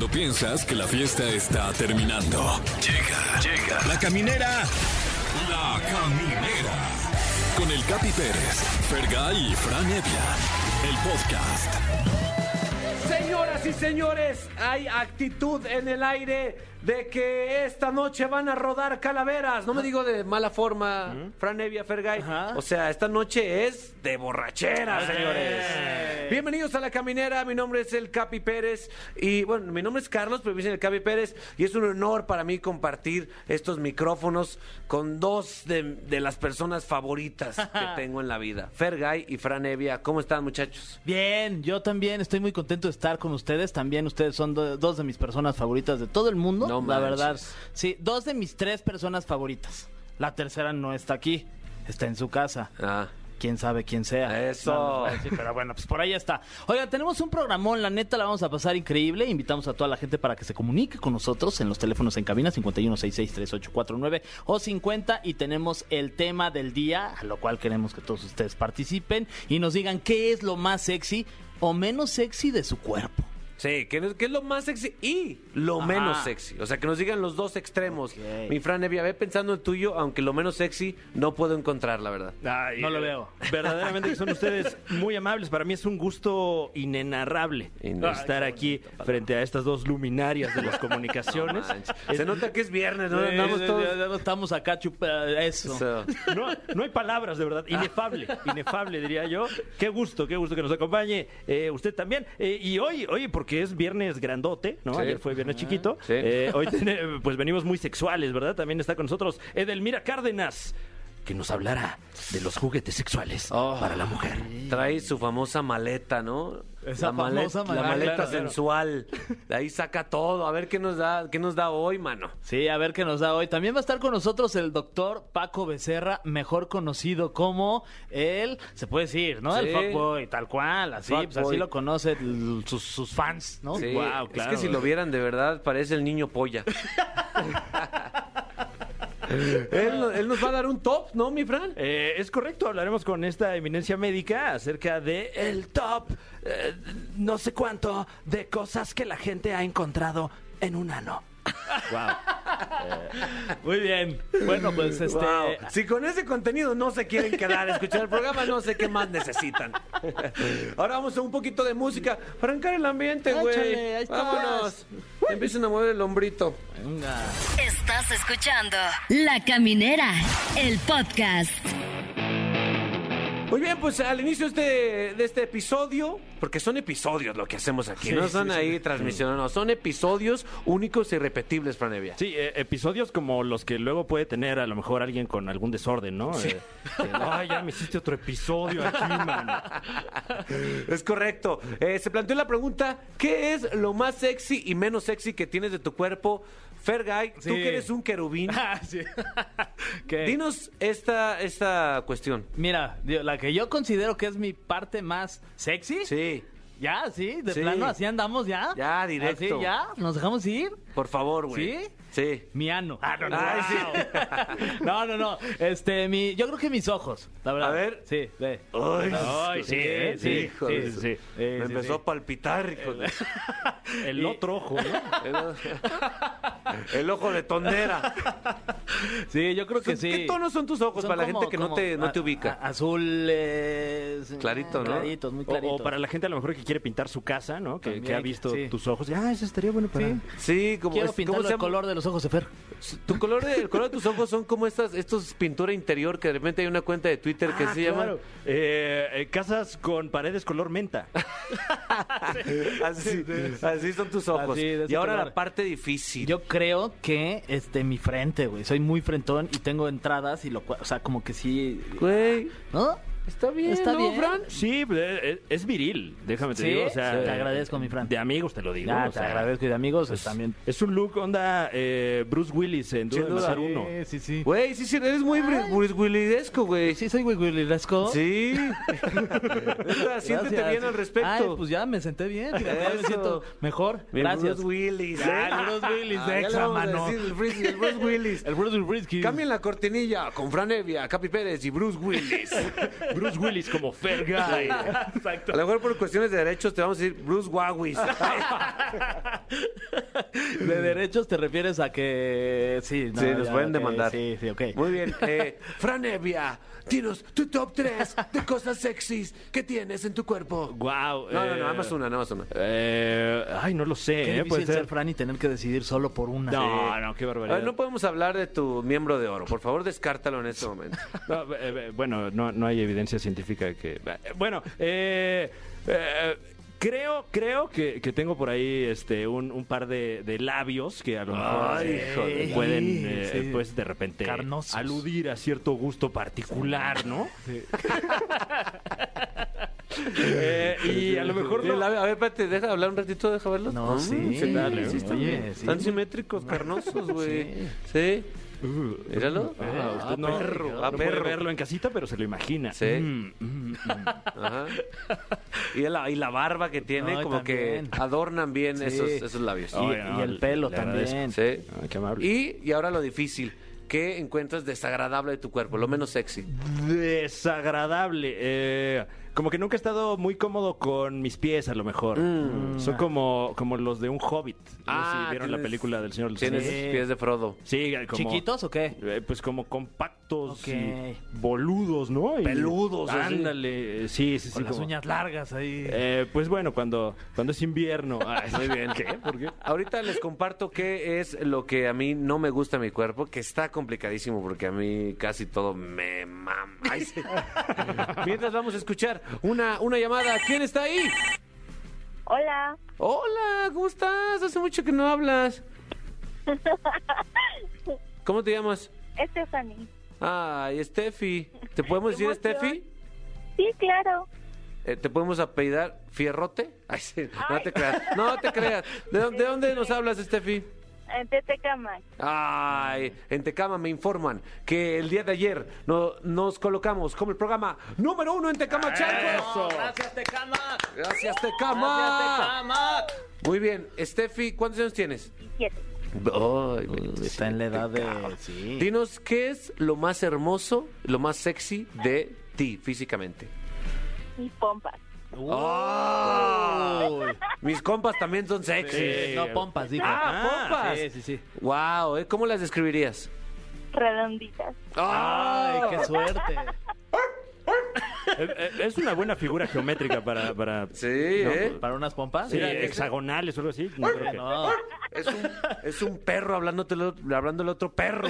Cuando piensas que la fiesta está terminando. Llega, llega. La caminera. La caminera. Con el Capi Pérez, Fergay y Fran Evia. El podcast. Señoras y señores, hay actitud en el aire de que esta noche van a rodar calaveras. No me digo de mala forma, Fran Evia Fergay. O sea, esta noche es de borrachera, señores. Bienvenidos a La Caminera, mi nombre es el Capi Pérez. Y bueno, mi nombre es Carlos, pero me dicen el Capi Pérez. Y es un honor para mí compartir estos micrófonos con dos de, de las personas favoritas que tengo en la vida. Fergay y Fran Evia. ¿Cómo están, muchachos? Bien, yo también estoy muy contento de estar con ustedes. También ustedes son do- dos de mis personas favoritas de todo el mundo. No la manches. verdad. Sí, dos de mis tres personas favoritas. La tercera no está aquí, está en su casa. Ah. Quién sabe quién sea. Eso. No a decir, pero bueno, pues por ahí está. Oiga, tenemos un programón, la neta la vamos a pasar increíble. Invitamos a toda la gente para que se comunique con nosotros en los teléfonos en cabina 51663849 o 50 y tenemos el tema del día, a lo cual queremos que todos ustedes participen y nos digan qué es lo más sexy o menos sexy de su cuerpo. Sí, que, es- que es lo más sexy y lo Ajá. menos sexy. O sea, que nos digan los dos extremos. Ok. Mi Fran Evia, ve pensando en tuyo, aunque lo menos sexy no puedo encontrar, la verdad. Ay, No lo eh, veo. Verdaderamente que son ustedes muy amables. Para mí es un gusto inenarrable Inenarrable. estar aquí frente a estas dos luminarias de las comunicaciones. Se nota que es viernes, ¿no? Andamos todos... ya no estamos acá chupa eso. Eso. no, no hay palabras, de verdad. Inefable, inefable, diría yo. Qué gusto, qué gusto que nos acompañe eh, usted también. Eh, y hoy, oye, porque es viernes grandote, ¿no? Sí. Ayer fue viernes chiquito. Sí. Eh, hoy pues venimos muy sexuales, ¿verdad? También está con nosotros Edelmira Cárdenas, que nos hablará de los juguetes sexuales Oh. para la mujer. Trae su famosa maleta, ¿no? Esa la maleta, famosa la maleta. maleta Claro, claro. sensual. De ahí saca todo. A ver qué nos da, qué nos da hoy, mano. Sí, a ver qué nos da hoy. También va a estar con nosotros el doctor Paco Becerra, mejor conocido como el, se puede decir, ¿no? Sí. El fuckboy, tal cual, así, pues así lo conocen sus, sus fans, ¿no? Sí, Es claro. que si lo vieran de verdad, parece el niño polla. él, él nos va a dar un top, ¿no, mi Fran? Eh, es correcto, hablaremos con esta eminencia médica acerca de el top, eh, no sé cuánto, de cosas que la gente ha encontrado en un ano. Wow. Muy bien. Bueno, pues este... Wow. Si con ese contenido no se quieren quedar a escuchar el programa, no sé qué más necesitan. Ahora vamos a un poquito de música para arrancar el ambiente, güey. Vámonos. Empiecen a mover el hombrito. Venga. Estás escuchando La Caminera, el podcast. Muy bien, pues al inicio de este, de este episodio, porque son episodios lo que hacemos aquí, no son ahí transmisiones, no, son episodios únicos e irrepetibles, Franevia. Sí, eh, episodios como los que luego puede tener a lo mejor alguien con algún desorden, ¿no? Eh, que, Ay, ya me hiciste otro episodio aquí, mano. Es correcto. Eh, se planteó la pregunta, ¿qué es lo más sexy y menos sexy que tienes de tu cuerpo? Fergay, tú Sí. que eres un querubín, Ah, sí. ¿Qué? dinos esta, esta cuestión. Mira, la que yo considero que es mi parte más sexy. Sí, Ya, sí, de Sí. plano, así andamos ya. Ya, directo. Así, ya, nos dejamos ir. por favor, güey. ¿Sí? Sí. Mi ano. Ah, no, no. Ay, sí. no, no, no. Este, mi, yo creo que mis ojos, la verdad. A ver. Sí, ve. Ay, Ay, sí, sí, sí, hijo sí, de sí, su- sí. Me sí, empezó sí. a palpitar. hijo de- El otro ojo, ¿no? El ojo de tondera. Sí, yo creo que sí. ¿Qué tonos son tus ojos Son para la como- gente que no como te, no te ubica? a- azules. Clarito, ¿no? Claritos, muy O- claritos. O, para la gente a lo mejor que quiere pintar su casa, ¿no? Que, También, ha visto sí. tus ojos. y, Ah, eso estaría bueno para... Sí. Sí, como Quiero es- ¿cómo pintarlo se el llama? color de los ojos de Fer. Tu color de, el color de tus ojos son como estas, estos pintura interior que de repente hay una cuenta de Twitter que Ah, se llama claro. Eh, eh, casas con paredes color menta. así, así son tus ojos. Así, de ese y ahora color. la parte difícil. Yo creo que este mi frente, güey. Soy muy frentón y tengo entradas y lo cua- o sea, como que sí, Güey, ¿no? Está bien, Está ¿no, bien. Fran? Sí, eh, es viril, déjame te Sí, digo. O sea, te eh, agradezco, mi Fran. De amigos te lo digo. Ya, o te sea, agradezco y de amigos pues, también. Es un look onda eh, Bruce Willis en Duro de. Matar Uno. Sí, sí. Güey, sí, sí, eres muy Bru- Bruce Willidesco, güey. Sí, soy güey Williresco. Sí. Siéntete bien al respecto. Ay, pues ya me senté bien. fíjate, ya me siento mejor. Mi Gracias. Bruce Willis. Ya, ¿eh? el Bruce Willis, Ah, mano. decir el Bruce- el Bruce Willis. El Bruce Willis. Cambien la cortinilla con Fran Evia, Capi Pérez y Bruce Willis. Bruce Willis como Fergay. A lo mejor por cuestiones de derechos te vamos a decir Bruce Wawis. De derechos te refieres a que. Sí, no, Sí, nos ya, pueden demandar. Sí, sí, ok. Muy bien. Eh, Fran Evia, dinos tu top 3 de cosas sexys que tienes en tu cuerpo. Wow. No, no, no, nada más una, nada más una. Eh, ay, no lo sé. Qué eh, difícil ser. Fran y tener que decidir solo por una. No, no, qué barbaridad. ver, no podemos hablar de tu miembro de oro. Por favor, descártalo en este momento. No, eh, eh, bueno, no, no hay evidencia científica de que. eh, Bueno, eh, eh, creo, creo que, que tengo por ahí este un, un par de, de labios que a lo mejor Ay, eh, pueden, Sí, eh, sí. pues de repente Carnosos. aludir a cierto gusto particular, ¿no? Eh, y a lo mejor no- A ver, a ver, espérate, deja hablar un ratito, deja verlos. No, Mm, sí, dale, sí, están oye, bien. sí. Están simétricos, carnosos, güey. Sí. Míralo. Ah, usted no, perro, no ah, puede perro. verlo en casita, pero se lo imagina. Sí. Mm, mm, mm. Ajá. Y la, y la barba que tiene, Ay, como también. que adornan bien Sí. esos, esos labios. Y, Oye, y no, el pelo le también. Sí. Ay, qué amable. Y, y ahora lo difícil. ¿Qué encuentras desagradable de tu cuerpo? Lo menos sexy. Desagradable. eh, como que nunca he estado muy cómodo con mis pies, a lo mejor. Son como, como los de un hobbit. No sé Ah, si vieron la película del Señor de los Tienes pies de Frodo. Sí, como, ¿Chiquitos o qué? eh, pues como compactos Ok. y boludos, ¿no? Y- Peludos. Ándale. Sí, sí, sí. Con las como- uñas largas ahí. Eh, pues bueno, cuando, cuando es invierno. Ay, Muy bien. ¿Qué? ¿Por qué? Ahorita les comparto qué es lo que a mí no me gusta mi cuerpo, que está complicadísimo porque a mí casi todo me mama. Ay, sí. Mientras vamos a escuchar una, una llamada. ¿Quién está ahí? Hola, Hola, ¿cómo estás? Hace mucho que no hablas. ¿Cómo te llamas? Stephanie. Ay, Steffi. ¿Te podemos decir emoción. Steffi? Sí, claro. Eh, ¿Te podemos apellidar Fierrote? Ay, sí. No te creas. No te creas. ¿De, dó- de dónde nos hablas, Steffi? En Tetecamac. Ay, en Tecama me informan que el día de ayer no- nos colocamos como el programa número uno en Tecama Chalco. Gracias, Tecama. Gracias, Tecama. Gracias, Tecama. Muy bien, Steffi, ¿cuántos años tienes? Siete. Está en la edad de. Sí. Dinos, ¿qué es lo más hermoso, lo más sexy de ti físicamente? Mis pompas. Uy. Mis compas también son sexy. Sí, no, pompas, dijo. Ah, pompas. Sí, sí, sí. Wow, ¿eh? ¿cómo las describirías? Redonditas. Ay, qué suerte. Eh, Es una buena figura geométrica para. para Sí, ¿eh? ¿Para unas pompas? sí, hexagonales o algo así. No creo que- No. Es un, es un perro hablándote, hablando el otro perro.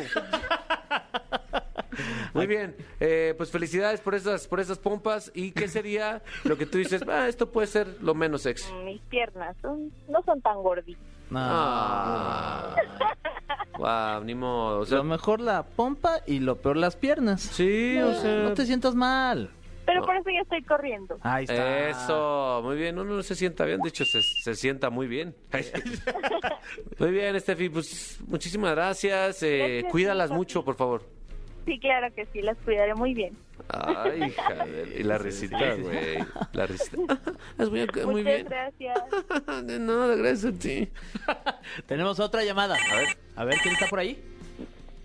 Muy bien, eh, pues felicidades por esas, por esas pompas. ¿Y qué sería lo que tú dices? Ah, esto puede ser lo menos sexy. Mis piernas son, no son tan gorditas. No. Ah. Wow, ni modo. O sea, Lo mejor la pompa y lo peor las piernas. sí, o sea. No te sientas mal. Pero No. por eso ya estoy corriendo. Ahí está. Eso, muy bien. Uno no se sienta bien, de hecho, se, se sienta muy bien. muy bien, Steffi, pues muchísimas gracias. Eh, Gracias, cuídalas mucho, por favor. Sí, claro que sí, las cuidaré muy bien. Ay, hija de- Y la risita, güey. La risita. Las voy a muy Muchas bien. gracias. De nada, gracias a ti. Tenemos otra llamada. A ver. A ver, ¿quién está por ahí?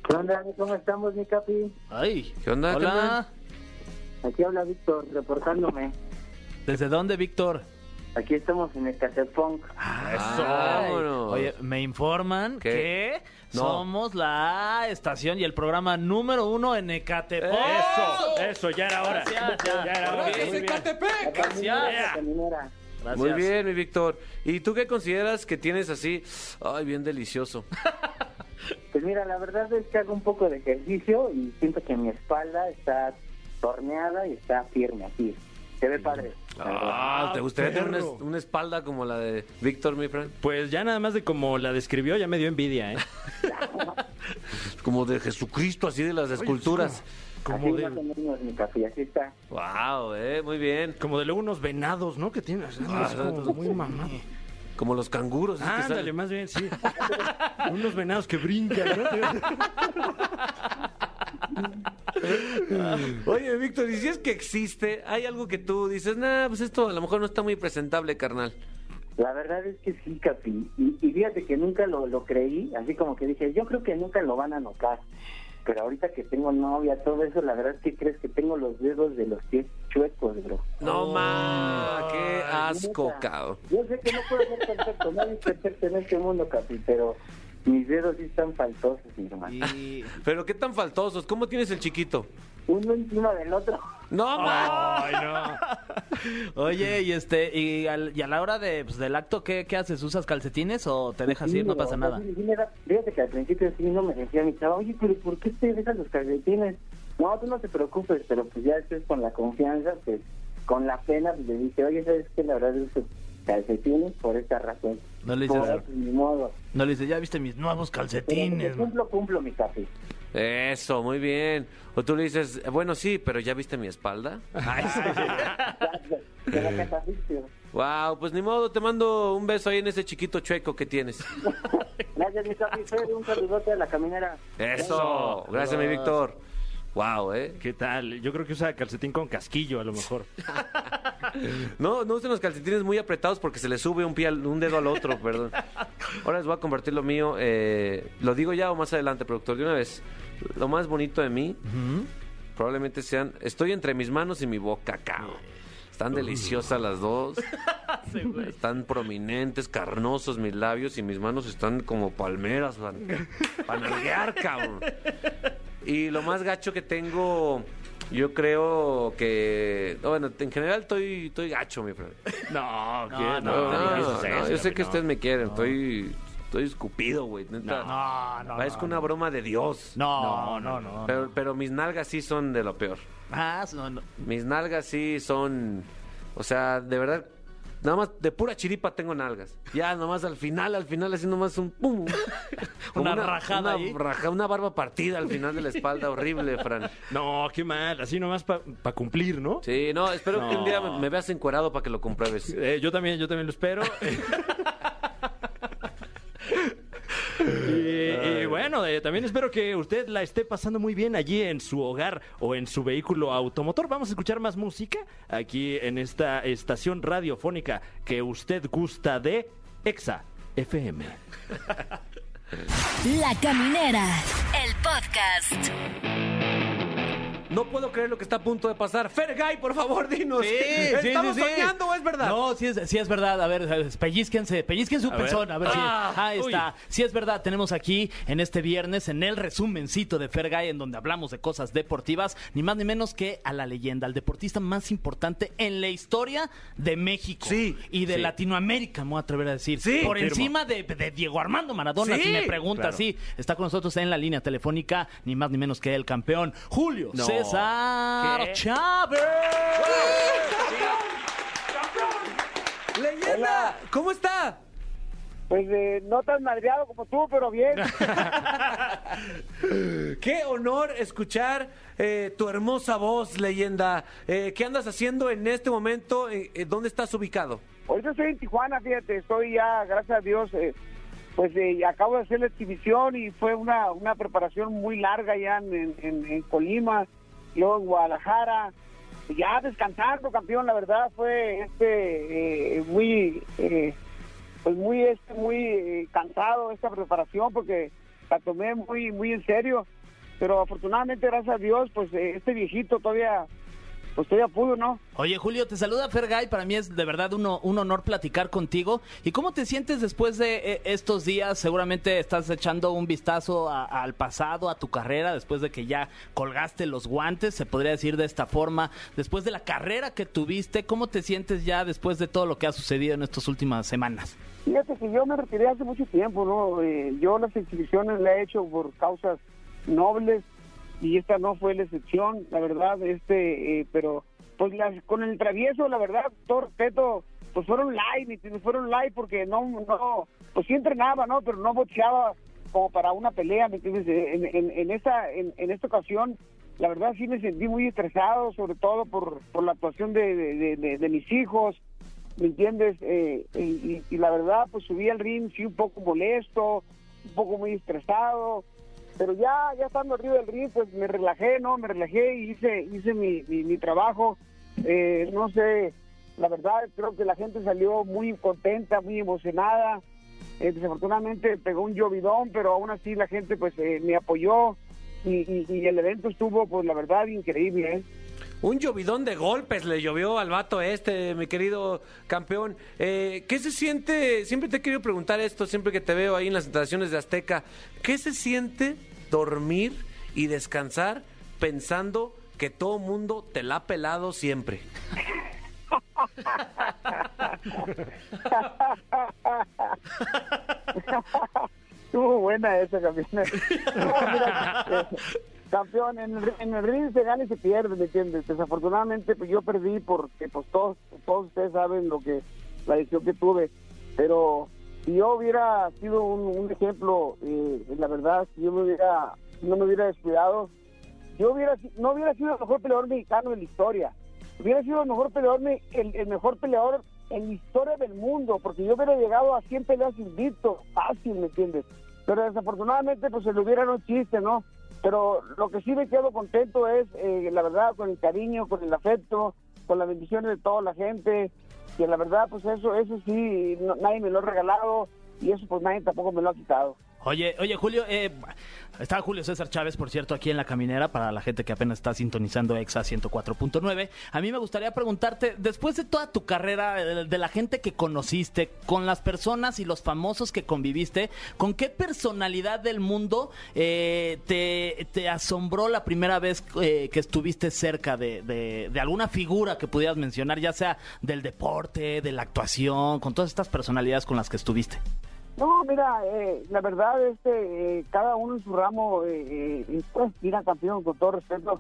¿Qué onda? ¿Cómo estamos, mi capi? Ay. ¿Qué onda, Hola. carnal? Aquí habla Víctor, reportándome. ¿Desde dónde, Víctor? Aquí estamos en el. Ay, vámonos. Oye, me informan ¿Qué? que No. somos la estación y el programa número uno en Ecatepec. Eso, eso, ya era hora. Gracias, ya. Ya era hora. Gracias, Muy bien. Gracias. La caminera. Gracias. Muy bien, mi Víctor. ¿Y tú qué consideras que tienes así? Ay, bien delicioso. Pues mira, la verdad es que hago un poco de ejercicio y siento que mi espalda está torneada y está firme así. Se ve padre. verdad. Ah, ¿te gustaría tener una, espalda como la de Víctor, mi friend? Pues ya nada más de como la describió, ya me dio envidia, ¿eh? Como de Jesucristo, así de las esculturas. así Como más o de, menos mi capi, así está. Wow, eh, muy bien. como de luego unos venados, ¿no? Que tienes. Ah, es como muy mamado. Como los canguros. es que Ándale, salen- más bien, sí. unos venados que brincan, ¿no? Oye, Víctor, y si es que existe, hay algo que tú dices, nah, pues esto a lo mejor no está muy presentable, carnal. La verdad es que sí, capi. Y, y fíjate que nunca lo, lo creí, así como que dije, yo creo que nunca lo van a notar. Pero ahorita que tengo novia, todo eso, la verdad es que crees que tengo los dedos de los pies chuecos, bro. No, ma, qué asco, cabrón. Yo sé que no puedo ser perfecto, nadie es perfecto en este mundo, Capi, pero mis dedos sí están faltosos, mi hermano. Y- Pero qué tan faltosos. ¿Cómo tienes el chiquito? Uno encima del otro. No, ma. Ay, no. Oye, y este, y, al- y a la hora de, pues, del acto, ¿qué, ¿qué haces? ¿Usas calcetines o te dejas ir? No pasa nada. fíjate que al principio sí no me decía mi chava, oye, pero ¿por qué te dejas los calcetines? No, tú no te preocupes, pero pues ya después con la confianza, pues con la pena, pues le dije, oye, ¿sabes qué? La verdad uso calcetines por esta razón. No le Por dices, eso, ni modo. no le dices, ya viste mis nuevos Pero calcetines. cuando cumplo, cumplo mi café. Eso, muy bien. O tú le dices, bueno, sí, pero ¿ya viste mi espalda? La catafixia. Wow, pues ni modo, te mando un beso ahí en ese chiquito chueco que tienes. Gracias, mi Fer, un saludote a la caminera. Eso, gracias, mi Víctor. Wow, ¿eh? ¿Qué tal? Yo creo que usa calcetín con casquillo, a lo mejor. No, no usen los calcetines muy apretados porque se le sube un, pie al- un dedo al otro, perdón. Ahora les voy a compartir lo mío. eh, ¿Lo digo ya o más adelante, productor? De una vez. Lo más bonito de mí probablemente sean... Estoy entre mis manos y mi boca, cabrón. Están deliciosas las dos. Están prominentes, carnosos mis labios y mis manos están como palmeras para nalguear, cabrón. Y lo más gacho que tengo, yo creo que... Bueno, en general estoy, estoy gacho, mi friend. No, No, no, No, no, no, dices no, eso, yo sé que no. ustedes me quieren, estoy, estoy escupido, güey. neta. No, no, Parezco no, una broma de Dios. No, no, no. Pero, pero mis nalgas sí son de lo peor. Ah, no, no. Mis nalgas sí son, o sea, de verdad, nada más de pura chiripa tengo nalgas. Ya nomás al final, al final así nomás un pum. Una rajada una, ahí. raja- una barba partida al final de la espalda, horrible, Fran. No, qué mal. Así nomás para cumplir, ¿no? Sí, no, espero que un día me, me veas encuerado para que lo compruebes. Eh, yo también, yo también lo espero. y, y bueno, eh, también espero que usted la esté pasando muy bien allí en su hogar o en su vehículo automotor. Vamos a escuchar más música aquí en esta estación radiofónica que usted gusta de Exa FM. La Caminera, el podcast. No puedo creer lo que está a punto de pasar. Fergay, por favor, dinos. Sí, ¿Estamos sí, sí. soñando o es verdad? No, sí es, sí es verdad. A ver, pellizquense, pellizquen su ver. pezón. A ver si. Ah, ahí uy. está. Sí es verdad. Tenemos aquí en este viernes, en el resumencito de Fergay, en donde hablamos de cosas deportivas, ni más ni menos que a la leyenda, al deportista más importante en la historia de México. Sí, Y de sí. Latinoamérica, me voy a atrever a decir. Sí, Por encima de, de Diego Armando Maradona, Sí, si me pregunta, claro. sí. Está con nosotros en la línea telefónica, ni más ni menos que el campeón, Julio No. César ¿Qué? Chávez. Leyenda, ¿cómo está? Pues eh, no tan madreado como tú, pero bien. Qué honor escuchar eh, tu hermosa voz, leyenda. Eh, ¿Qué andas haciendo en este momento? Eh, eh, ¿Dónde estás ubicado? Ahorita estoy en Tijuana, fíjate, estoy ya, gracias a Dios, eh, pues eh, acabo de hacer la exhibición y fue una, una preparación muy larga ya en, en- en Colima, luego en Guadalajara, ya descansando, campeón, la verdad fue este eh, muy, eh, pues muy, este, muy eh, cansado esta preparación porque la tomé muy, muy en serio, pero afortunadamente, gracias a Dios, pues eh, este viejito todavía, pues todavía pudo, ¿no? Oye, Julio, te saluda Fergay. Para mí es de verdad uno- un honor platicar contigo. ¿Y cómo te sientes después de eh, estos días? Seguramente estás echando un vistazo a- al pasado, a tu carrera, después de que ya colgaste los guantes, se podría decir de esta forma. Después de la carrera que tuviste, ¿cómo te sientes ya después de todo lo que ha sucedido en estas últimas semanas? Fíjate que yo me retiré hace mucho tiempo, ¿no? Eh, yo las exhibiciones las he hecho por causas nobles y esta no fue la excepción, la verdad, este, eh, pero pues las, con el travieso, la verdad, todo respeto, pues fueron live, fueron live porque no, no, pues sí entrenaba, ¿no? Pero no boxeaba como para una pelea, ¿me entiendes? En, en, en esta, en, esta ocasión, la verdad sí me sentí muy estresado, sobre todo por, por la actuación de mis hijos, ¿me entiendes? Eh, y, y- y la verdad, pues subí al ring, sí, un poco molesto, un poco muy estresado, pero ya, ya estando arriba del ring, pues me relajé, ¿no? Me relajé y hice, hice mi, mi, trabajo. Eh, no sé, la verdad, creo que la gente salió muy contenta, muy emocionada. Eh, desafortunadamente pegó un llovidón, pero aún así la gente pues eh, me apoyó. y, y- y el evento estuvo, pues la verdad, increíble. Un llovidón de golpes le llovió al vato este, mi querido campeón. Eh, ¿Qué se siente? Siempre te he querido preguntar esto, siempre que te veo ahí en las instalaciones de Azteca. ¿Qué se siente dormir y descansar pensando que todo mundo te la ha pelado siempre? Estuvo buena esa, campeón. No, campeón, en el, en ring se gana y se pierde, ¿me entiendes? Desafortunadamente, pues yo perdí porque pues todos, todos ustedes saben lo que la decisión que tuve, pero si yo hubiera sido un, ejemplo, eh, la verdad, si yo me hubiera, no me hubiera descuidado, yo hubiera, no hubiera sido el mejor peleador mexicano de la historia. Hubiera sido el mejor peleador, el, el mejor peleador en la historia del mundo, porque yo hubiera llegado a 100 peleas invicto, fácil, ¿me entiendes? Pero desafortunadamente, pues se le hubiera un chiste, ¿no? Pero lo que sí me quedo contento es, eh, la verdad, con el cariño, con el afecto, con las bendiciones de toda la gente, que la verdad, pues eso, eso sí, nadie me lo ha regalado y eso pues nadie tampoco me lo ha quitado. Oye, oye, Julio, eh, está Julio César Chávez, por cierto, aquí en la caminera, para la gente que apenas está sintonizando EXA 104.9. A mí me gustaría preguntarte, después de toda tu carrera, de, la gente que conociste, con las personas y los famosos que conviviste, ¿con qué personalidad del mundo eh, te, asombró la primera vez eh, que estuviste cerca de- de alguna figura que pudieras mencionar, ya sea del deporte, de la actuación, con todas estas personalidades con las que estuviste? No, mira, eh, la verdad, este, eh, cada uno en su ramo, eh, eh, pues, mira, campeón, con todo respeto,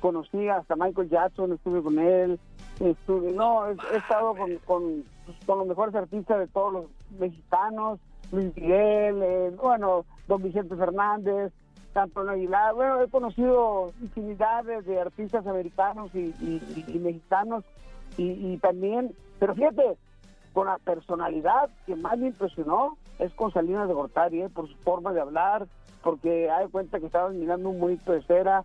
conocí hasta Michael Jackson, estuve con él, estuve, no, he, he estado con, con, pues, con los mejores artistas de todos los mexicanos, Luis Miguel, eh, bueno, don Vicente Fernández, Antonio Aguilar, bueno, he conocido infinidad de, de artistas americanos y, y- y- y mexicanos, y, y también, pero fíjate, con la personalidad que más me impresionó es con Salinas de Gortari, ¿eh? por su forma de hablar, porque hay cuenta que estaba mirando un monito de cera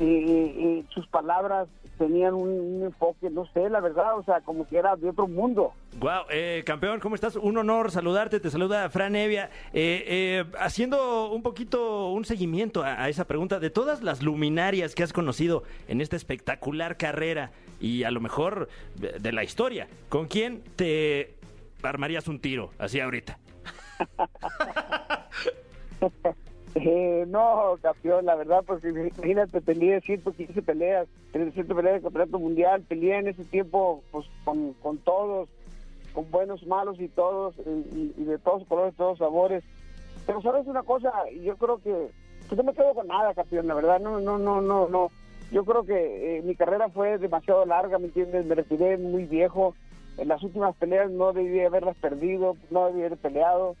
y, sus palabras tenían un, enfoque, no sé, la verdad, o sea, como que era de otro mundo. Wow, campeón, ¿cómo estás? Un honor saludarte, te saluda Fran Evia. Eh, eh, haciendo un poquito un seguimiento a, esa pregunta, de todas las luminarias que has conocido en esta espectacular carrera y a lo mejor de la historia, ¿con quién te armarías un tiro así ahorita? Eh, no, campeón, la verdad, pues imagínate, peleé 115 peleas, 300 peleas de campeonato mundial, peleé en ese tiempo pues con, con todos, con buenos, malos y todos, y de todos colores, todos sabores. Pero sabes una cosa, yo creo que pues no me quedo con nada, campeón, la verdad, no, no, no, no, no. Yo creo que eh, mi carrera fue demasiado larga, ¿me entiendes? Me retiré muy viejo. En las últimas peleas no debí haberlas perdido, no debí haber peleado,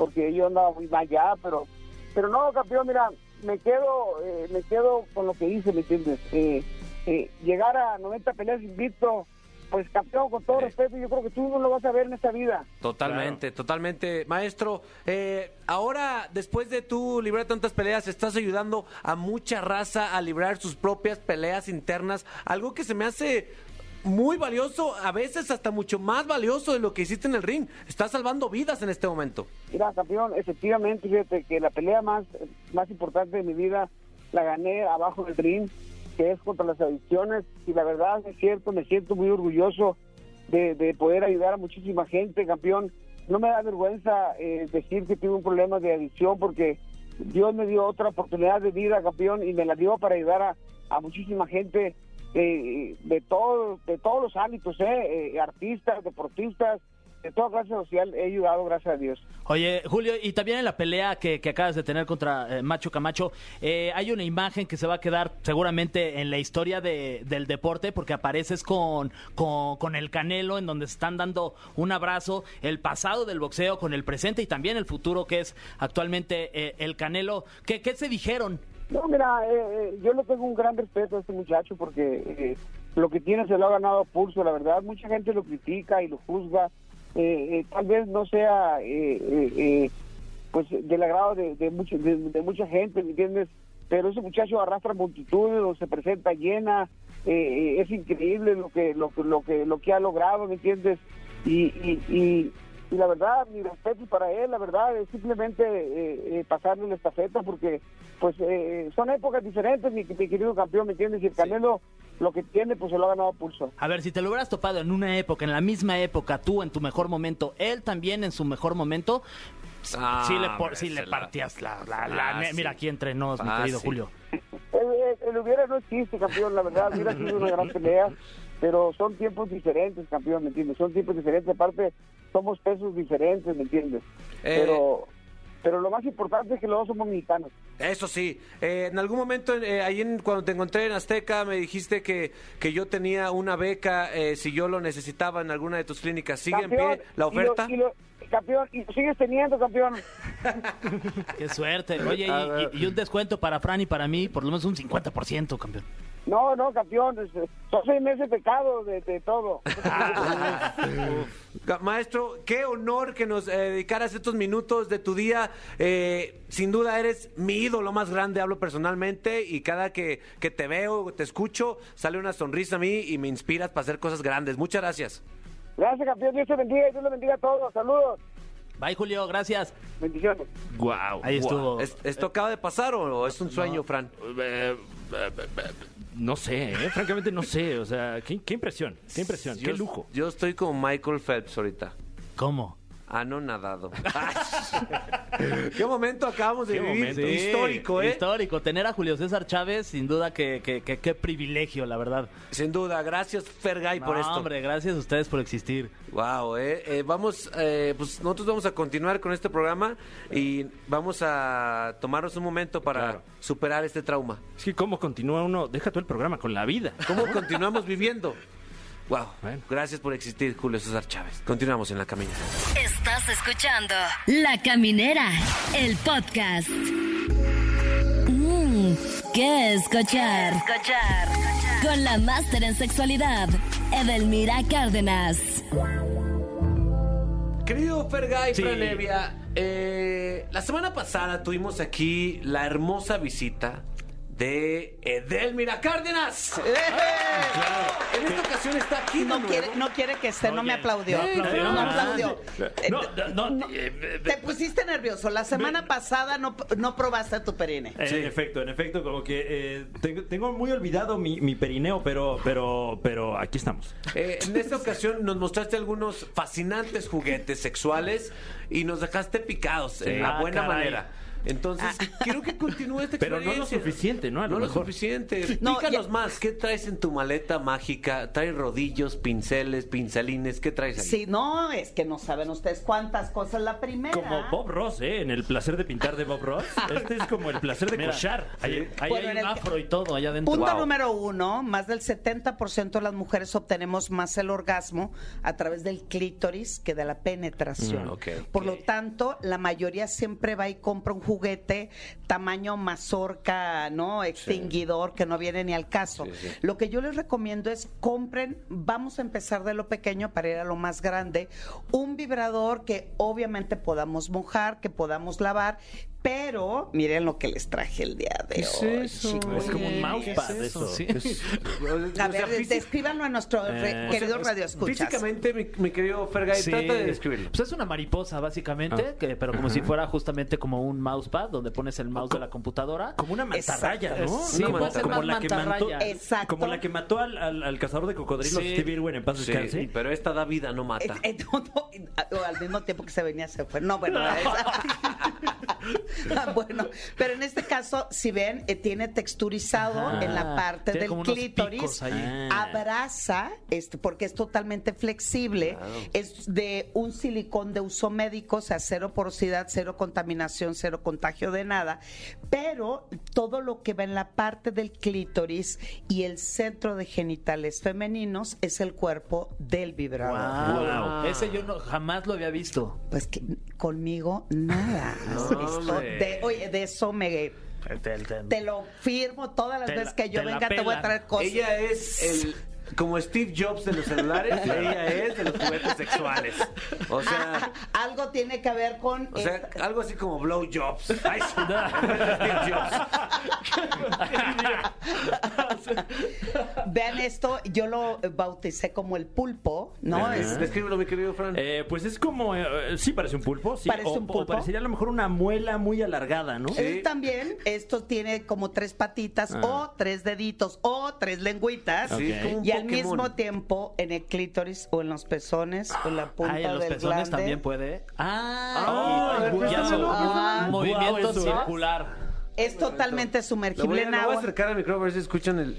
porque yo andaba muy mal ya, pero pero no, campeón, mira, me quedo, eh, me quedo con lo que hice, ¿me entiendes? Eh, eh, llegar a 90 peleas invicto, pues campeón, con todo respeto, yo creo que tú no lo vas a ver en esta vida. Totalmente, totalmente. Maestro, eh, ahora, después de tú librar tantas peleas, estás ayudando a mucha raza a librar sus propias peleas internas. Algo que se me hace muy valioso, a veces hasta mucho más valioso de lo que hiciste en el ring. Estás salvando vidas en este momento. Mira, campeón, efectivamente, fíjate que la pelea más, más importante de mi vida la gané abajo del ring, que es contra las adicciones, y la verdad es cierto, me siento muy orgulloso de, de poder ayudar a muchísima gente, campeón. No me da vergüenza eh, decir que tuve un problema de adicción porque Dios me dio otra oportunidad de vida, campeón, y me la dio para ayudar a, a muchísima gente eh, de todos de todos los ámbitos, eh, eh, artistas, deportistas, de toda clase social, he ayudado, gracias a Dios. Oye, Julio, y también en la pelea que, que acabas de tener contra eh, Macho Camacho, eh, hay una imagen que se va a quedar seguramente en la historia de- del deporte porque apareces con, con, con el Canelo, en donde se están dando un abrazo, el pasado del boxeo con el presente y también el futuro que es actualmente el Canelo. ¿Qué, ¿Qué se dijeron? No, mira, eh, eh, yo le tengo un gran respeto a este muchacho porque eh, lo que tiene se lo ha ganado a pulso, la verdad. Mucha gente lo critica y lo juzga. Eh, eh, tal vez no sea pues del agrado de, de, de, mucha gente, ¿me entiendes? Pero ese muchacho arrastra multitudes, se presenta llena, es increíble lo que lo, lo que lo que ha logrado, ¿me entiendes? Y, y, y la verdad, mi respeto para él, la verdad, es simplemente eh, eh, pasarle la estafeta porque pues eh, son épocas diferentes, mi, mi querido campeón, ¿me entiendes? Y el Canelo lo que tiene, pues se lo ha ganado a pulso. A ver, si te lo hubieras topado en una época, en la misma época, tú en tu mejor momento, él también en su mejor momento, Ah, sí le, por- sí le la- partías la... la- la- Fácil. mira, aquí entre nos, mi Fácil. querido Julio. El- el hubiera no existe, campeón, la verdad, hubiera sido una gran pelea, pero son tiempos diferentes, campeón, ¿me entiendes? Son tiempos diferentes, aparte somos pesos diferentes, ¿me entiendes? Eh. Pero, pero lo más importante es que los dos somos mexicanos. Eso sí, eh, en algún momento, eh, ahí en- cuando te encontré en Azteca, me dijiste que, que yo tenía una beca eh, si yo lo necesitaba en alguna de tus clínicas. ¿Sigue en pie la y lo- oferta? y lo- campeón, y lo sigues teniendo, campeón. Qué suerte. Oye, y, y- y un descuento para Fran y para mí, por lo menos un 50%, campeón. No, no, campeón, es- son seis meses de pecado de, de todo. Ga- Maestro, qué honor que nos eh, dedicaras estos minutos de tu día. Eh, sin duda eres mi ídolo más grande, hablo personalmente, y cada que, que te veo, te escucho, sale una sonrisa a mí y me inspiras para hacer cosas grandes. Muchas gracias. Gracias, campeón, Dios te bendiga y Dios le bendiga a todos. Saludos, Bye, Julio, gracias. bendiciones. Wow. Ahí estuvo. ¿Es- ¿Esto acaba de pasar o, o es un sueño, Fran? No sé, eh, francamente no sé. O sea, qué, qué impresión, qué impresión, qué lujo. Yo estoy como Michael Phelps ahorita. ¿Cómo? Ah, no nadado. ¿Qué momento acabamos de Qué vivir? momento. Histórico, ¿eh? Histórico. Tener a Julio César Chávez, sin duda, que, que, que- qué privilegio, la verdad. Sin duda. Gracias, Fergay, por No, esto. hombre, gracias a ustedes por existir. Wow, eh, eh, vamos, eh, pues nosotros vamos a continuar con este programa y vamos a tomarnos un momento para Claro. superar este trauma. Es que cómo continúa uno, deja tú el programa con la vida. ¿Cómo continuamos viviendo? Wow, Bueno. gracias por existir, Julio César Chávez. Continuamos en la caminata. Estás escuchando La Caminera, el podcast. Mmm, ¿qué escuchar? Escuchar. Con la máster en sexualidad, Edelmira Cárdenas. Querido Fergay, Sí. Fran Evia, eh, la semana pasada tuvimos aquí la hermosa visita de Edelmira Cárdenas. En esta ocasión está aquí de No nuevo. quiere, no quiere que esté, no me aplaudió. no aplaudió. No aplaudió. Eh, No, no, no, no, eh, Te pusiste nervioso. La semana pasada no, no probaste tu perine. En efecto, en efecto, como que eh, tengo, tengo muy olvidado mi, mi perineo, pero, pero, pero aquí estamos. Eh, en esta ocasión nos mostraste algunos fascinantes juguetes sexuales y nos dejaste picados en la Ah, buena caray. manera. Entonces, quiero que continúe esta Pero no lo suficiente, ¿no? A lo no lo suficiente. No, Pícanos ya- más. ¿Qué traes en tu maleta mágica? ¿Traes rodillos, pinceles, pincelines? ¿Qué traes ahí? Sí, no, es que no saben ustedes cuántas cosas. La primera. Como Bob Ross, ¿eh? En el placer de pintar de Bob Ross. Este es como el placer de Mira, cochar. Ahí, ahí Bueno, hay un afro y todo allá adentro. Punto Wow. número uno, más del 70% de las mujeres obtenemos más el orgasmo a través del clítoris que de la penetración. Mm, ok. Por lo tanto, la mayoría siempre va y compra un juguete tamaño mazorca, ¿no? Extinguidor, que no viene ni al caso. Sí, sí. Lo que yo les recomiendo es compren, vamos a empezar de lo pequeño para ir a lo más grande, un vibrador que obviamente podamos mojar, que podamos lavar, pero miren lo que les traje el día de hoy. chicos. Es como un mousepad ¿Qué es eso? A O ver, sea, descríbanlo a nuestro Eh, querido o sea, radio escuchas. Físicamente, mi, mi querido Fergay, Sí. trata de describirlo. Pues es una mariposa, básicamente, Ah. que, pero como si fuera justamente como un mousepad, donde pones el mouse de la computadora. Como una mantarraya, Exacto. ¿no? Sí, Una puede ser como la que mató. Exacto. como la que mató al, al- al cazador de cocodrilos Sí. Steve Irwin en paz Sí, descanse. pero esta da vida, no mata. Eh, eh, no, no, o al mismo tiempo que se venía se fue. No, bueno, esa- bueno, pero en este caso, si ven, eh, tiene texturizado Ajá. en la parte Tiene del como unos clítoris, picos ahí. Ah. abraza, este, porque es totalmente flexible, es de un silicón de uso médico, o sea, cero porosidad, cero contaminación, cero contagio de nada, pero todo lo que va en la parte del clítoris y el centro de genitales femeninos es el cuerpo del vibrador. Wow. Ese yo no, jamás lo había visto. Pues que conmigo nada. De, oye, de eso me te lo firmo todas las Te veces la- que yo venga te voy a traer cosas. Ella es el como Steve Jobs de los celulares, ella es de los juguetes sexuales. O sea, Algo tiene que ver con. o sea, esta- algo así como blow jobs. Ay, sí, de Steve Jobs. Vean esto, yo lo bauticé como el pulpo, ¿no? Es- Descríbelo, mi querido Fran. Eh, pues es como, eh, sí parece un pulpo, sí. Parece o, un o pulpo. parecería a lo mejor una muela muy alargada, ¿no? Él también, esto tiene como tres patitas Ah. o tres deditos o tres lengüitas. Sí, un Y al mismo tiempo en el clítoris o en los pezones o en la punta Ah, en los del pezones glande. también puede. Ah, Ah, a ver, y- un Ah, movimiento eso. circular. Es totalmente Lo voy, sumergible a, en lo voy a agua. acercar al micrófono a ver si escuchan el.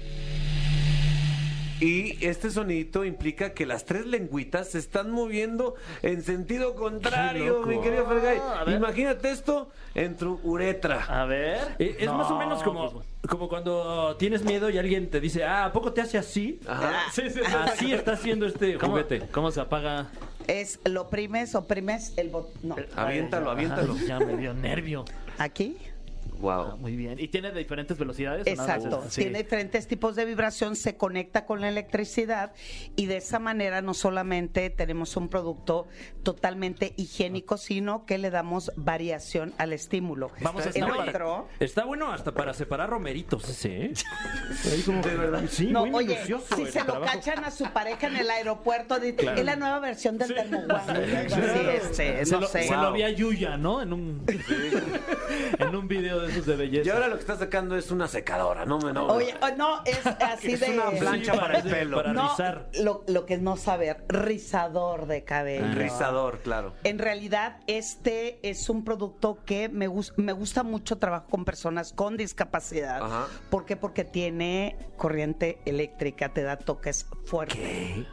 Y este sonidito implica que las tres lengüitas se están moviendo en sentido contrario, mi querido Fergay. Ah. Imagínate esto en tu uretra. A ver. Eh, Es No, más o menos como, pues, como cuando tienes miedo y alguien te dice, ah, ¿a poco te hace así? Ajá. Sí, sí, sí. Así está haciendo este ¿Cómo, juguete. ¿Cómo se apaga? Es lo oprimes, oprimes el botón. No, Aviéntalo, aviéntalo. ay, ya me dio nervio. aquí. Ah, Wow. muy bien. ¿Y tiene de diferentes velocidades? nada Exacto. sí. Tiene diferentes tipos de vibración, se conecta con la electricidad y de esa manera no solamente tenemos un producto totalmente higiénico, sino que le damos variación al estímulo. Vamos estar- otro. Está bueno hasta para separar romeritos ese, ¿eh? Ahí como- De verdad. Sí, No, muy oye, minucioso si se lo cachan a su pareja en el aeropuerto, di- Claro. es la nueva versión del algo así, este, Se no lo, sé. se lo vi a Yuya, ¿no? En un, en un video de de belleza. Y ahora lo que está sacando es una secadora, no me no. Oye, oh, no, es así Es de... una plancha Sí, para el pelo. para no, rizar. Lo, lo que es no saber, rizador de cabello. El rizador, claro. En realidad, este es un producto que me, gus- me gusta mucho trabajar con personas con discapacidad. Ajá. ¿Por qué? Porque tiene corriente eléctrica, te da toques fuertes.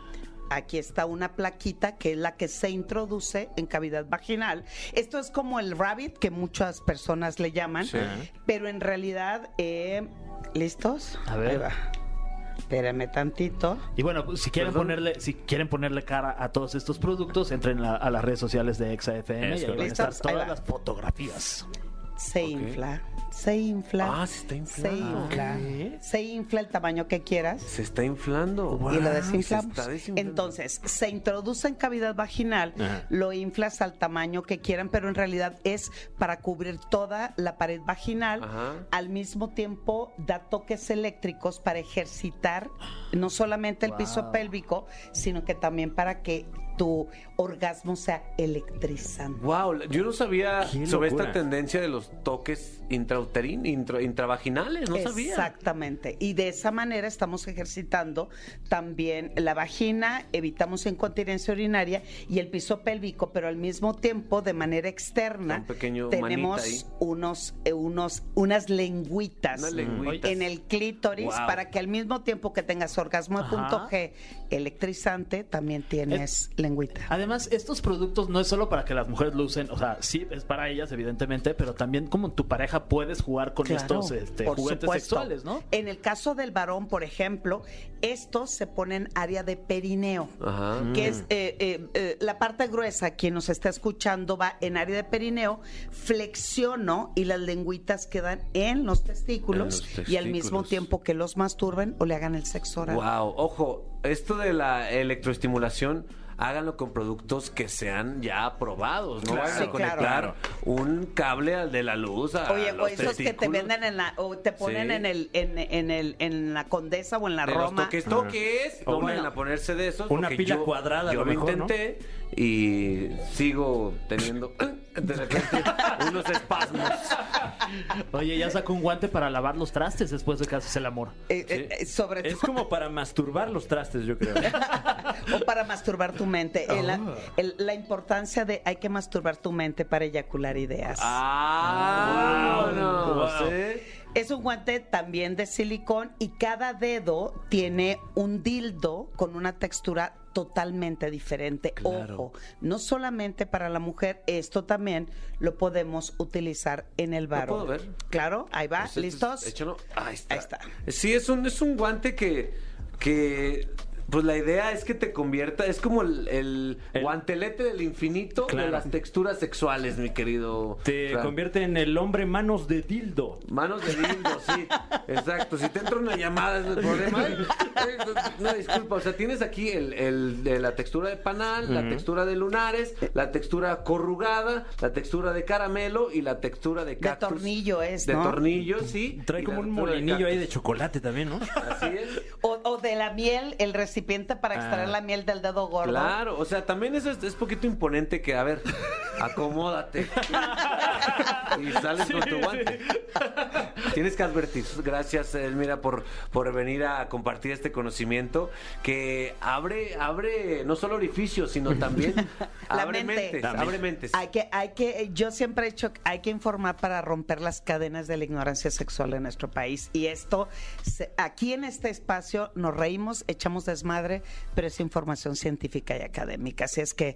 Aquí está una plaquita que es la que se introduce en cavidad vaginal. Esto es como el rabbit que muchas personas le llaman, Sí. pero en realidad, eh, ¿listos? A ver. Ahí va. Espérame tantito. Y bueno, pues, si quieren Perdón. ponerle, si quieren ponerle cara a todos estos productos, entren a las redes sociales de ExaFM y ahí van a estar Ahí todas va. las fotografías. Se infla, se infla. Ah, se está inflando. Se infla. Se infla el tamaño que quieras. Se está inflando. y lo desinflamos. se está desinflando. Entonces, se introduce en cavidad vaginal, Ajá. lo inflas al tamaño que quieran, pero en realidad es para cubrir toda la pared vaginal. Ajá. Al mismo tiempo, da toques eléctricos para ejercitar no solamente el piso pélvico, sino que también para que tu orgasmo sea electrizante. Wow, yo no sabía sobre esta tendencia de los toques intrauterín, intra- intravaginales, no sabía. Exactamente. Y de esa manera estamos ejercitando también la vagina, evitamos incontinencia urinaria y el piso pélvico, pero al mismo tiempo, de manera externa, Un pequeño tenemos unos, eh, unos, unas lengüitas. Unas lengüitas. En el clítoris, Wow. para que al mismo tiempo que tengas orgasmo de punto G electrizante, también tienes lengüita. Además, estos productos no es solo para que las mujeres lo usen, o sea, sí es para ellas, evidentemente, pero también como tu pareja puedes jugar con Claro, estos este, juguetes supuesto. sexuales, ¿no? En el caso del varón, por ejemplo, estos se ponen área de perineo. Ajá. que es eh, eh, eh, la parte gruesa, quien nos está escuchando va en área de perineo, flexiono y las lengüitas quedan en los testículos, En los y al mismo testículos. tiempo que los masturben o le hagan el sexo oral. Wow, ojo, esto de la electroestimulación, háganlo con productos que sean ya aprobados, no Claro. vayan a conectar claro. un cable al de la luz a Oye, o los esos que te venden en la, o te ponen Sí. en el, en, en el, en la Condesa o en la de los Roma. toques toques, O no una- vayan a ponerse de esos. una pila yo- cuadrada Yo lo lo mejor, ¿no? intenté y sigo teniendo de repente unos espasmos. Oye, ya sacó un guante para lavar los trastes después de que haces el amor. Eh, eh, eh, sobre Es todo como para masturbar los trastes, yo creo. o para masturbar tu mente. Eh, la, el- la importancia de hay que masturbar tu mente para eyacular ideas. Ah, Wow. no, Wow. ¿sí? Es un guante también de silicón y cada dedo tiene un dildo con una textura totalmente diferente. Claro. Ojo, no solamente para la mujer, esto también lo podemos utilizar en el varón. puedo ver? Claro, ahí va, Pues este es- ¿listos? Ahí está. Ahí está. Sí, es un, es un guante que, que Pues la idea es que te convierta, es como el, el El- guantelete del infinito de las texturas sexuales, mi querido. Te convierte en el hombre manos de dildo. Manos de dildo, sí. Exacto. Si te entra una llamada es el problema. No, disculpa. O sea, tienes aquí el, el de la textura de panal, la textura de lunares, la textura corrugada, la textura de caramelo y la textura de De cactus. tornillo es, De ¿no? tornillo, sí. Trae como un molinillo ahí de chocolate también, ¿no? Así es. O, o de la miel, el recipiente para extraer Ah. la miel del dedo gordo. Claro, o sea, también eso es, es poquito imponente que, a ver, acomódate. y sales con tu guante. Tienes que advertir. Gracias, Elmira, por, por venir a compartir este conocimiento que abre, abre no solo orificios, sino también La abre mente. mentes. También. Abre mentes. Hay que, hay que, yo siempre he dicho que hay que informar para romper las cadenas de la ignorancia sexual en nuestro país. Y esto, se- aquí en este espacio nos reímos, echamos desmadre, pero es información científica y académica. Así es que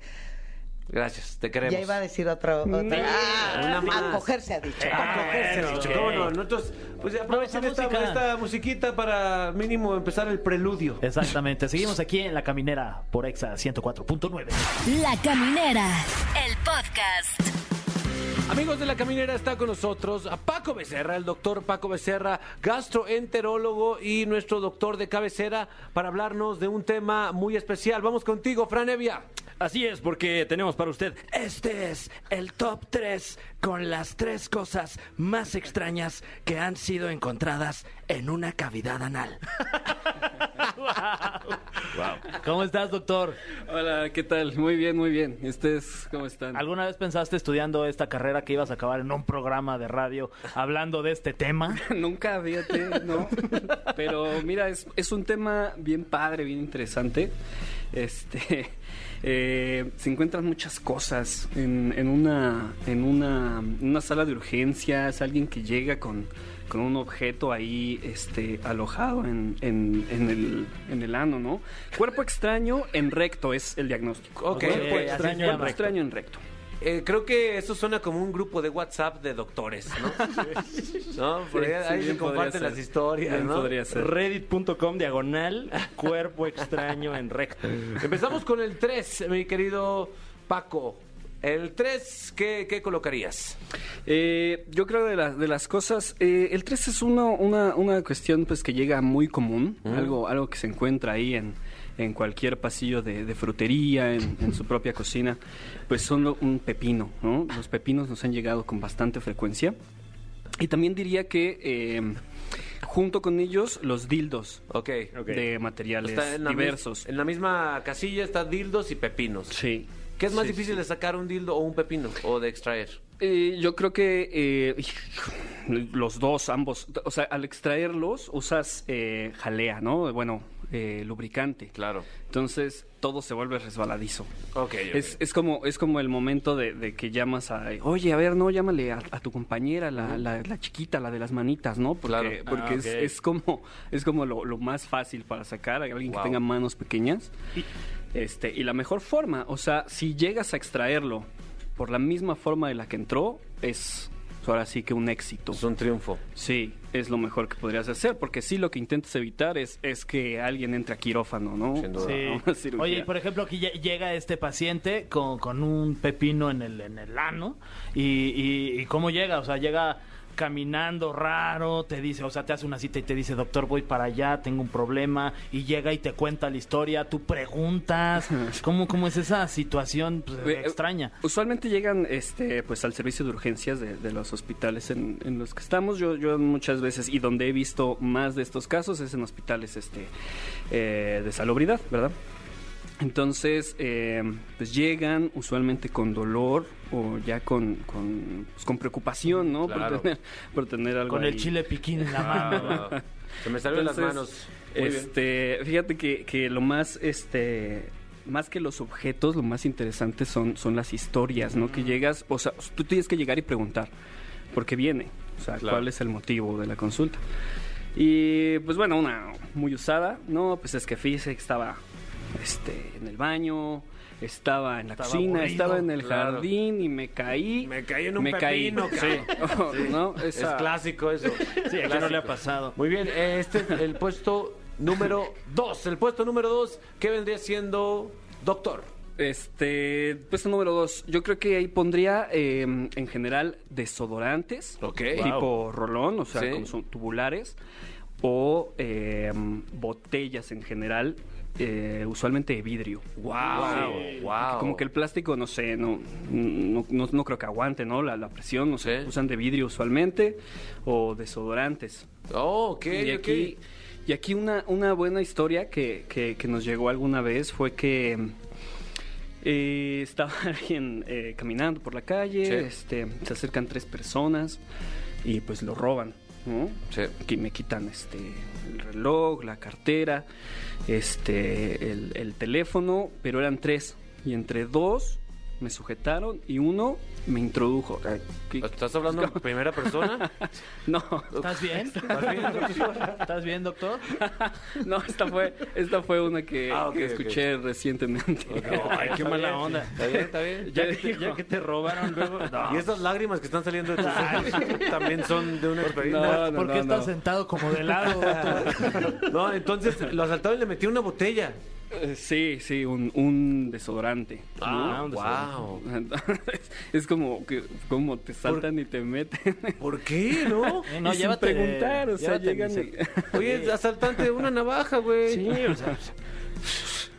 Gracias, te queremos. ya iba a decir otro, otra. Ah, una más. acogerse ha dicho. Acogerse, Bueno, dicho, ok. ¿cómo no? Nosotros, pues aprovechen esta musiquita para mínimo empezar el preludio. Exactamente. Seguimos aquí en La Caminera por Exa 104.9. La Caminera, el podcast. Amigos de la caminera, está con nosotros a Paco Becerra, el doctor Paco Becerra, gastroenterólogo y nuestro doctor de cabecera para hablarnos de un tema muy especial. Vamos contigo, Fran Evia. Así es, porque tenemos para usted, este es el top 3 con las tres cosas más extrañas que han sido encontradas en una cavidad anal. ¿Cómo estás, doctor? Hola, ¿qué tal? Muy bien, muy bien. ¿Ustedes cómo están? ¿Alguna vez pensaste estudiando esta carrera que ibas a acabar en un programa de radio hablando de este tema? Nunca, fíjate, no. Pero mira, es, es un tema bien padre, bien interesante. Este, eh, se encuentran muchas cosas en, en una, en, una, una sala de urgencias, alguien que llega con, con un objeto ahí este, alojado en, en, en el, en el ano, ¿no? Cuerpo extraño en recto es el diagnóstico. Ok, extraño, cuerpo extraño en recto. Eh, creo que eso suena como un grupo de WhatsApp de doctores, ¿no? ¿No? Por ahí, Sí, ahí se comparten ser. las historias, Bien ¿no? podría ser. Reddit.com diagonal cuerpo extraño en recto. Empezamos con el 3, mi querido Paco. El 3, ¿qué, qué colocarías? Eh, yo creo de, las de las cosas, eh, el 3 es uno- una, una cuestión pues que llega muy común, algo, algo que se encuentra ahí en, en cualquier pasillo de, de frutería, en, en su propia cocina, pues son un pepino, ¿no? Los pepinos nos han llegado con bastante frecuencia. Y también diría que eh, junto con ellos los dildos Ok. de materiales Está en diversos. en la misma casilla está dildos y pepinos. Sí. ¿Qué es más Sí, difícil sí. de sacar un dildo o un pepino o de extraer? Eh, yo creo que eh, los dos, ambos. O sea, al extraerlos usas eh, jalea, ¿no? Bueno, eh, lubricante. Claro. Entonces todo se vuelve resbaladizo. Ok, Es, es como es como el momento de, de que llamas a, oye, a ver, no, llámale a, a tu compañera, la, la- la chiquita, la de las manitas, ¿no? Porque, Claro. porque Ah, es, ok. es como es como lo, lo más fácil para sacar a alguien Wow. que tenga manos pequeñas. Este, y la mejor forma, o sea, si llegas a extraerlo por la misma forma de la que entró, es ahora sí que un éxito. Es un triunfo. Sí, es lo mejor que podrías hacer, porque sí lo que intentas evitar es, es que alguien entre a quirófano, ¿no? Sin duda. Sí. Oye, y por ejemplo, aquí lle- llega este paciente con, con un pepino en el, en el ano. Y, y- y cómo llega? O sea, llega caminando raro, te dice, o sea, te hace una cita y te dice, doctor, voy para allá, tengo un problema, y llega y te cuenta la historia, tú preguntas, ¿cómo, cómo es esa situación pues, Eh, eh, extraña? Usualmente llegan este, pues, al servicio de urgencias de, de los hospitales en, en los que estamos. Yo, yo muchas veces, y donde he visto más de estos casos, es en hospitales este, eh, de salubridad, ¿verdad? Entonces, eh, pues llegan usualmente con dolor o ya con, con, pues, con preocupación, ¿no? Claro. Por, tener, por tener algo Con el ahí. chile piquín en la mano. Se me salió de las manos. Muy bien. este, fíjate que, que lo más, este, más que los objetos, lo más interesante son, son las historias, ¿no? Mm. Que llegas, o sea, tú tienes que llegar y preguntar por qué viene, o sea, Claro. cuál es el motivo de la consulta. Y pues bueno, una muy usada, no, pues es que fíjese que estaba, este, en el baño. Estaba en la Estaba cocina, aburrido, estaba en el claro. jardín y me caí. Me caí en un me caí. pepino, Sí. ¿no? Es clásico eso. Sí, aquí no le ha pasado. Muy bien, eh, este el puesto número 2. El puesto número 2, ¿qué vendría siendo Doctor? Este, puesto número dos. Yo creo que ahí pondría eh, en general desodorantes. Ok. Tipo rolón, o sea, Sí. son tubulares. O eh, botellas en general, eh, usualmente de vidrio. Wow, wow. Como que el plástico, no sé, no, no, no, no creo que aguante, ¿no? La, la presión, no sé. Sí. Usan de vidrio usualmente. O desodorantes. Oh, ok, Y aquí, y aquí una, una buena historia que, que- que nos llegó alguna vez fue que eh, estaba alguien eh, caminando por la calle, Sí. este, se acercan tres personas y pues lo roban. Que me quitan este el reloj, la cartera, este el teléfono, pero eran tres y entre dos me sujetaron y uno me introdujo. Ay, ¿qué- ¿Estás hablando en primera persona? No, ¿Estás bien? ¿Estás bien, doctor? ¿Estás bien, doctor? no, esta fue, esta fue una que, Ah, ok, que ok. escuché recientemente. Ay, qué mala onda. ¿Está bien? ¿Está bien? Ya, que- ya que te robaron luego. No. Y estas lágrimas que están saliendo de tus ojos también son de una experiencia. No, no, ¿Por qué no, estás no. sentado como de lado? No, entonces lo asaltaron y le metieron una botella. Eh, Sí, sí, un, un desodorante. Ah, ¿no? wow. Entonces, es como que como te saltan y te meten. ¿Por qué, no? Eh, no, Y sin llévate- preguntar, o sea, llévate llegan y- Oye, asaltante, una navaja, güey. Sí, o sea.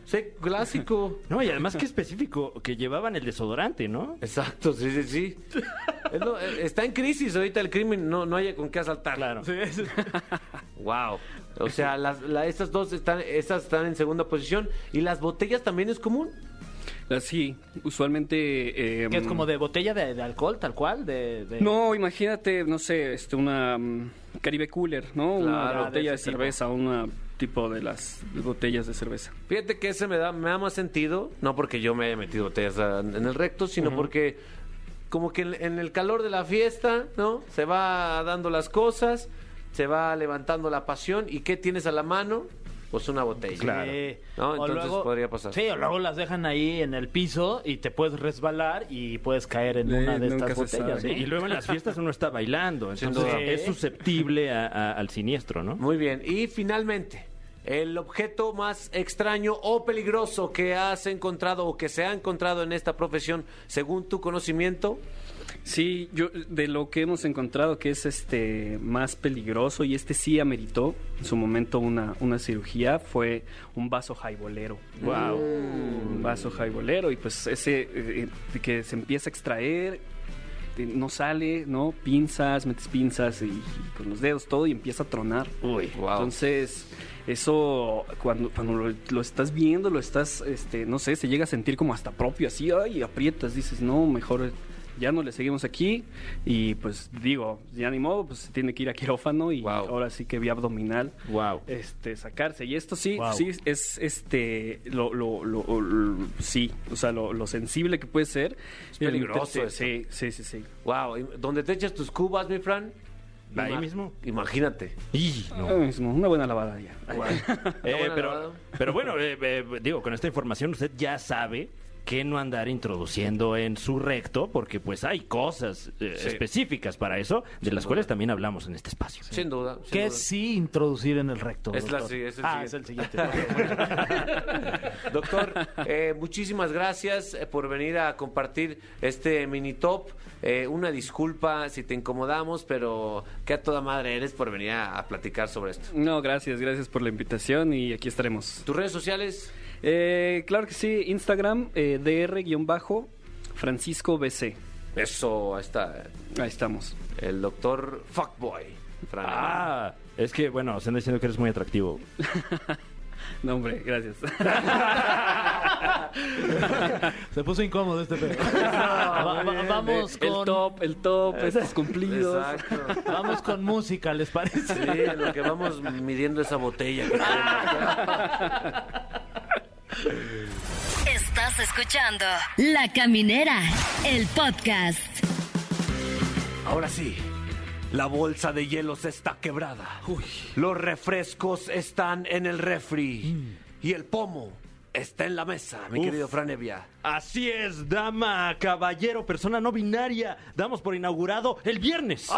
Sí, clásico. No, y además qué específico que llevaban el desodorante, ¿no? Exacto, sí, sí, sí. Es lo- eh, está en crisis ahorita el crimen, no, no haya con qué asaltar. Claro. Wow. O sea, las, la- estas dos están, estas están en segunda posición. ¿Y las botellas también es común? Sí, usualmente... eh, Que es como de botella de, de alcohol, tal cual, de... de- No, imagínate, no sé, este, una mm, Caribe Cooler, ¿no? Claro, una botella de, ese tipo. cerveza, una tipo de las botellas de cerveza. Fíjate que ese me da, me da más sentido, no porque yo me haya metido botellas ah, en el recto, sino porque como que en, en el calor de la fiesta, ¿no? Se va dando las cosas, se va levantando la pasión, ¿y qué tienes a la mano? Pues una botella. Claro. Sí. No, entonces podría pasar. Sí, o luego las dejan ahí en el piso y te puedes resbalar y puedes caer en Eh, una de estas botellas. sabe. ¿no? Y luego en las fiestas uno está bailando, entonces es susceptible a- a- al siniestro, ¿no? Muy bien. Y finalmente, el objeto más extraño o peligroso que has encontrado o que se ha encontrado en esta profesión, según tu conocimiento. Sí, yo de lo que hemos encontrado que es este más peligroso y este sí ameritó en su momento una, una cirugía fue un vaso jaibolero. Wow. Un vaso jaibolero y pues ese eh, de que se empieza a extraer eh, no sale, ¿no? Pinzas, metes pinzas y, y con los dedos todo y empieza a tronar. Uy, wow. Entonces, eso cuando, cuando lo, lo estás viendo, lo estás, este, no sé, se llega a sentir como hasta propio, así, ay, aprietas, dices, no, mejor ya no le seguimos aquí y pues digo, ya ni modo, pues se tiene que ir a quirófano y Wow. ahora sí que vía abdominal Wow. este sacarse y esto sí Wow. sí es este lo, lo, lo- lo- sí o sea lo, lo sensible que puede ser es peligroso sí sí sí sí Wow. ¿Y ¿Dónde te echas tus cubas, mi Fran? Ahí Ima- mismo. Imagínate. Y, no. Ahora mismo, una buena lavada ya Eh, buena pero, lavada. pero bueno, eh, eh, digo, con esta información usted ya sabe que no andar introduciendo en su recto, porque pues hay cosas eh, Sí. específicas para eso, de las duda. cuales también hablamos en este espacio. Sin duda. sin ¿Qué duda. es sí introducir en el recto? Es la- doctor? sí, es el ah, siguiente. es el siguiente. Doctor, eh, muchísimas gracias eh, por venir a compartir este mini top. Eh, una disculpa si te incomodamos, pero que a toda madre eres por venir a, a platicar sobre esto. no gracias gracias por la invitación y aquí estaremos ¿Tus redes sociales? Eh, claro que sí Instagram eh, dr Francisco BC Eso, ahí está. ahí estamos El doctor Fuckboy. Fran. Ah, es que, bueno, se anda diciendo que eres muy atractivo. no hombre gracias Se puso incómodo este pedo. Va- va- vamos el con top el top estos cumplidos Exacto. vamos con música, ¿les parece? Sí, lo que vamos midiendo esa botella. que tenemos. Estás escuchando La Caminera, el podcast. Ahora sí, la bolsa de hielos está quebrada. Los refrescos están en el refri. Y el pomo está en la mesa, mi querido Fran Evia. Así es, dama, caballero, persona no binaria. Damos por inaugurado el viernes.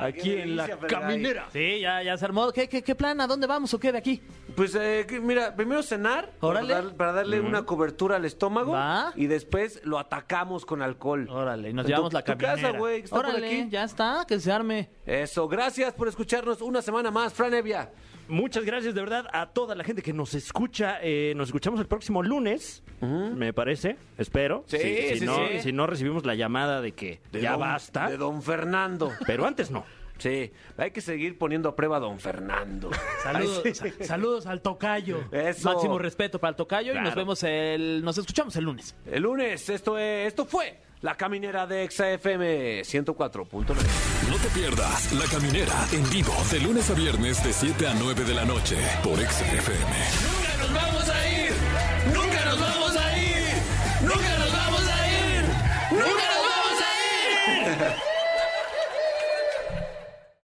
aquí qué en la delicia, caminera. Sí, ya, ya se armó. ¿Qué, qué, qué plan? ¿A dónde vamos o qué de aquí? Pues eh, mira, primero cenar Órale. Para, dar- para darle una cobertura al estómago Va. y después lo atacamos con alcohol. Órale, y nos En llevamos tu- la tu caminera. casa, güey, que está por Órale, aquí. ya está, que se arme. Eso, gracias por escucharnos una semana más, Fran Evia. Muchas gracias de verdad a toda la gente que nos escucha. Eh, nos escuchamos el próximo lunes, me parece, espero. Sí, si, si sí, no, sí. si no recibimos la llamada de que De ya don- basta, De don Fernando. pero antes no. Sí, hay que seguir poniendo a prueba a don Fernando. Saludos, sa- saludos al tocayo. Eso. Máximo respeto para el tocayo y nos Claro. vemos el, nos escuchamos el lunes. El lunes, esto, es, esto fue La Caminera de XFM 104.9. No te pierdas La Caminera en vivo de lunes a viernes de 7 a 9 de la noche por XFM. ¡Nunca nos vamos a ir!